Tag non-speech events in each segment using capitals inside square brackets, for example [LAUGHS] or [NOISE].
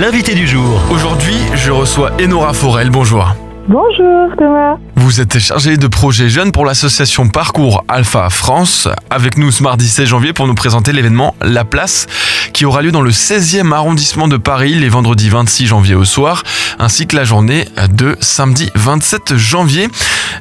l'invité du jour. Aujourd'hui, je reçois Enora Forel. Bonjour. Bonjour Thomas. Vous êtes chargé de projet jeunes pour l'association Parcours Alpha France. Avec nous ce mardi 16 janvier pour nous présenter l'événement La Place qui aura lieu dans le 16e arrondissement de Paris les vendredis 26 janvier au soir ainsi que la journée de samedi 27 janvier.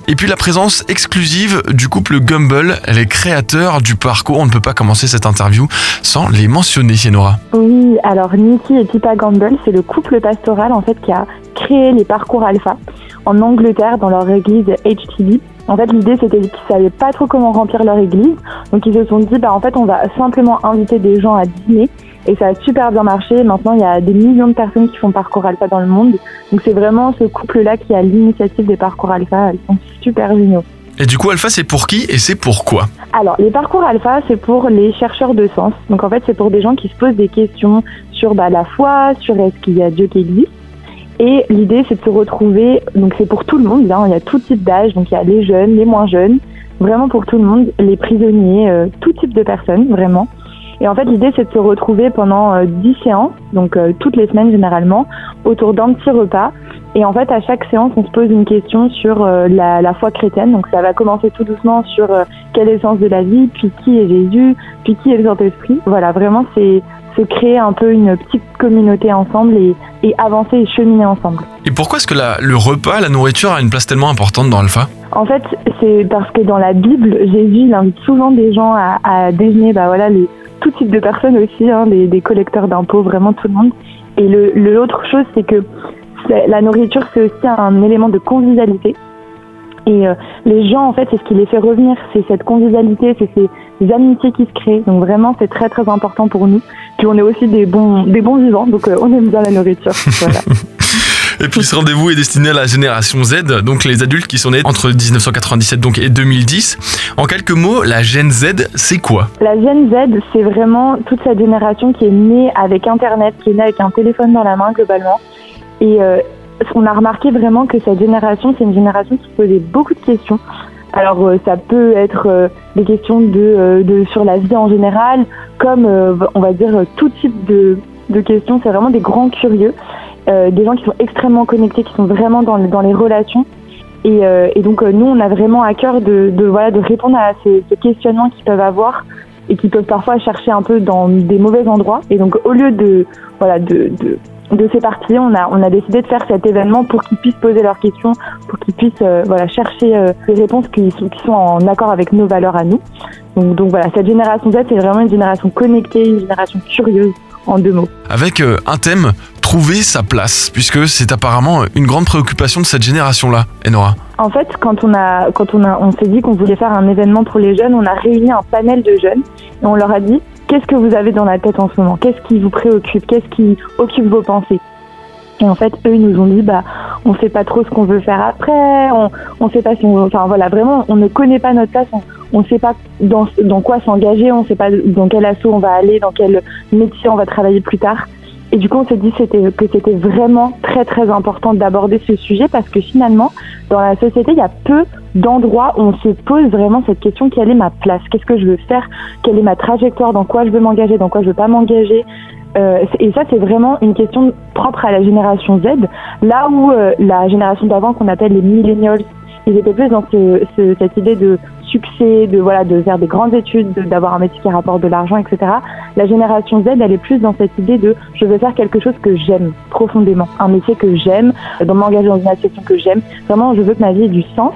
Et puis la présence exclusive du couple Gumble, les créateurs du parcours. On ne peut pas commencer cette interview sans les mentionner, Nora. Oui, alors Nikki et Pippa Gumble, c'est le couple pastoral en fait qui a créé les parcours alpha en Angleterre dans leur église HTB. En fait, l'idée c'était qu'ils savaient pas trop comment remplir leur église, donc ils se sont dit bah en fait on va simplement inviter des gens à dîner et ça a super bien marché. Maintenant, il y a des millions de personnes qui font parcours alpha dans le monde. Donc c'est vraiment ce couple-là qui a l'initiative des parcours alpha. Ils sont super géniaux. Et du coup, alpha, c'est pour qui et c'est pourquoi Alors, les parcours alpha, c'est pour les chercheurs de sens. Donc en fait, c'est pour des gens qui se posent des questions sur bah, la foi, sur est-ce qu'il y a Dieu qui existe. Et l'idée, c'est de se retrouver, donc c'est pour tout le monde, hein, il y a tout type d'âge, donc il y a les jeunes, les moins jeunes, vraiment pour tout le monde, les prisonniers, euh, tout type de personnes, vraiment. Et en fait, l'idée, c'est de se retrouver pendant euh, 10 séances, donc euh, toutes les semaines généralement, autour d'un petit repas. Et en fait, à chaque séance, on se pose une question sur euh, la, la, foi chrétienne. Donc ça va commencer tout doucement sur quel est le sens de la vie, puis qui est Jésus, puis qui est le Saint-Esprit. Voilà, vraiment, c'est se créer un peu une petite communauté ensemble et, et avancer et cheminer ensemble. Et pourquoi est-ce que la, le repas, la nourriture a une place tellement importante dans Alpha? En fait, c'est parce que dans la Bible, Jésus il invite souvent des gens à, à déjeuner, bah voilà, les, tout type de personnes aussi, hein, des, des collecteurs d'impôts, vraiment tout le monde. Et l'autre le, chose, c'est que la nourriture, c'est aussi un élément de convivialité. Et euh, les gens, en fait, c'est ce qui les fait revenir, c'est cette convivialité, c'est ces amitiés qui se créent. Donc vraiment, c'est très très important pour nous. Puis on est aussi des bons, des bons vivants, donc euh, on aime bien la nourriture. [LAUGHS] Voilà. Et puis ce rendez-vous est destiné à la génération Z, donc les adultes qui sont nés entre 1997 donc, et 2010. En quelques mots, la Gen Z, c'est quoi? La Gen Z, c'est vraiment toute cette génération qui est née avec Internet, qui est née avec un téléphone dans la main globalement. Et euh, on a remarqué vraiment que cette génération, c'est une génération qui posait beaucoup de questions. Alors euh, ça peut être euh, des questions euh, de, sur la vie en général, comme on va dire tout type de, questions. C'est vraiment des grands curieux, des gens qui sont extrêmement connectés, qui sont vraiment dans, les relations. Et, donc nous, on a vraiment à cœur de, voilà de répondre à ces, questionnements qu'ils peuvent avoir et qui peuvent parfois chercher un peu dans des mauvais endroits. Et donc au lieu de voilà de de ces parties, on a, on a décidé de faire cet événement pour qu'ils puissent poser leurs questions, pour qu'ils puissent euh, voilà, chercher euh, des réponses qui sont, qui sont en accord avec nos valeurs à nous. Donc, donc voilà, cette génération Z, c'est vraiment une génération connectée, une génération curieuse, en deux mots. Avec euh, un thème, trouver sa place, puisque c'est apparemment une grande préoccupation de cette génération-là, Enora. En fait, quand on, a, quand on, a, on s'est dit qu'on voulait faire un événement pour les jeunes, on a réuni un panel de jeunes et on leur a dit qu'est-ce que vous avez dans la tête en ce moment? Qu'est-ce qui vous préoccupe? Qu'est-ce qui occupe vos pensées? Et en fait, eux, ils nous ont dit, bah, on ne sait pas trop ce qu'on veut faire après, on ne sait pas si on Enfin, voilà, vraiment, on ne connaît pas notre place, on ne sait pas dans, dans quoi s'engager, on ne sait pas dans quel assaut on va aller, dans quel métier on va travailler plus tard. Et du coup, on s'est dit que c'était vraiment très très important d'aborder ce sujet parce que finalement, dans la société, il y a peu d'endroits où on se pose vraiment cette question quelle est ma place? Qu'est-ce que je veux faire? Quelle est ma trajectoire? Dans quoi je veux m'engager? Dans quoi je veux pas m'engager? Euh, et ça, c'est vraiment une question propre à la génération Z, là où euh, la génération d'avant, qu'on appelle les millennials, ils étaient plus dans ce, ce, cette idée de succès, de voilà, de faire des grandes études, d'avoir un métier qui rapporte de l'argent, etc. La génération Z, elle est plus dans cette idée de je veux faire quelque chose que j'aime profondément, un métier que j'aime, dans m'engager dans une association que j'aime. Vraiment, je veux que ma vie ait du sens.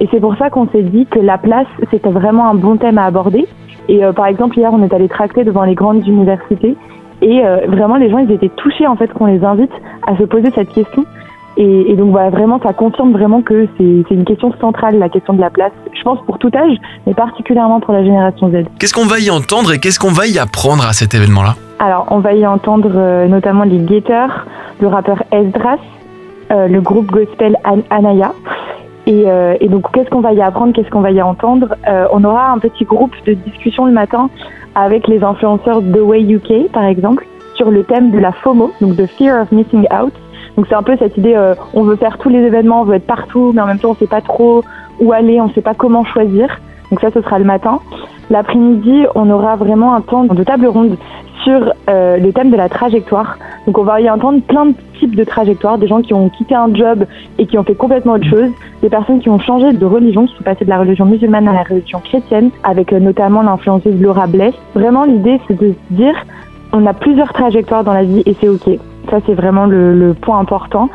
Et c'est pour ça qu'on s'est dit que la place, c'était vraiment un bon thème à aborder. Et euh, par exemple, hier, on est allé tracter devant les grandes universités. Et euh, vraiment, les gens, ils étaient touchés en fait qu'on les invite à se poser cette question. Et, et donc voilà, vraiment, ça confirme vraiment que c'est une question centrale, la question de la place. Je pense pour tout âge, mais particulièrement pour la génération Z. Qu'est-ce qu'on va y entendre et qu'est-ce qu'on va y apprendre à cet événement-là? Alors, on va y entendre euh, notamment les Gators, le rappeur Esdras, euh, le groupe gospel An Anaya. Et, euh, et donc, qu'est-ce qu'on va y apprendre Qu'est-ce qu'on va y entendre? Euh, On aura un petit groupe de discussion le matin avec les influenceurs The Way UK, par exemple, sur le thème de la FOMO, donc de Fear of Missing Out. Donc, c'est un peu cette idée, euh, on veut faire tous les événements, on veut être partout, mais en même temps, on ne sait pas trop où aller, on ne sait pas comment choisir. Donc ça, ce sera le matin. L'après-midi, on aura vraiment un temps de table ronde sur euh, le thème de la trajectoire. Donc on va y entendre plein de types de trajectoires, des gens qui ont quitté un job et qui ont fait complètement autre chose, des personnes qui ont changé de religion, qui sont passées de la religion musulmane à la religion chrétienne, avec euh, notamment l'influenceuse Laura Bless. Vraiment l'idée c'est de se dire on a plusieurs trajectoires dans la vie et c'est ok. Ça c'est vraiment le, point important.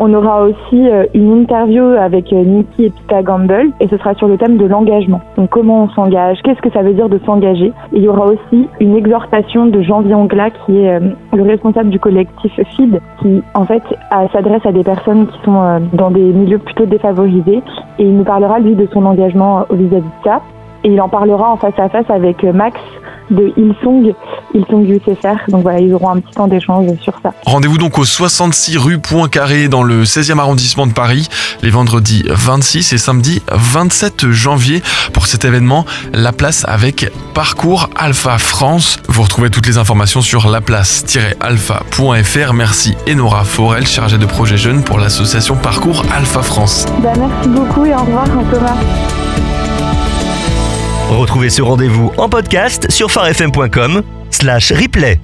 On aura aussi euh, une interview avec euh, Nikki et Pita Gamble et ce sera sur le thème de l'engagement. Donc comment on s'engage, qu'est-ce que ça veut dire de s'engager? Il y aura aussi une exhortation de Jean Viongla qui est euh, le responsable du collectif FID qui en fait s'adresse à des personnes qui sont dans des milieux plutôt défavorisés et il nous parlera lui de son engagement vis-à-vis de ça. Et il en parlera en face à face avec Max de Ilsong, Ilsong UCFR. Donc voilà, ils auront un petit temps d'échange sur ça. Rendez-vous donc au 66 rue Poincaré dans le 16e arrondissement de Paris, les vendredis 26 et samedi 27 janvier pour cet événement La Place avec Parcours Alpha France. Vous retrouvez toutes les informations sur laplace-alpha.fr. Merci Enora Forel, chargée de projet jeunes pour l'association Parcours Alpha France. Bah, merci beaucoup et au revoir Thomas. Retrouvez ce rendez-vous en podcast sur farfm.com slash replay.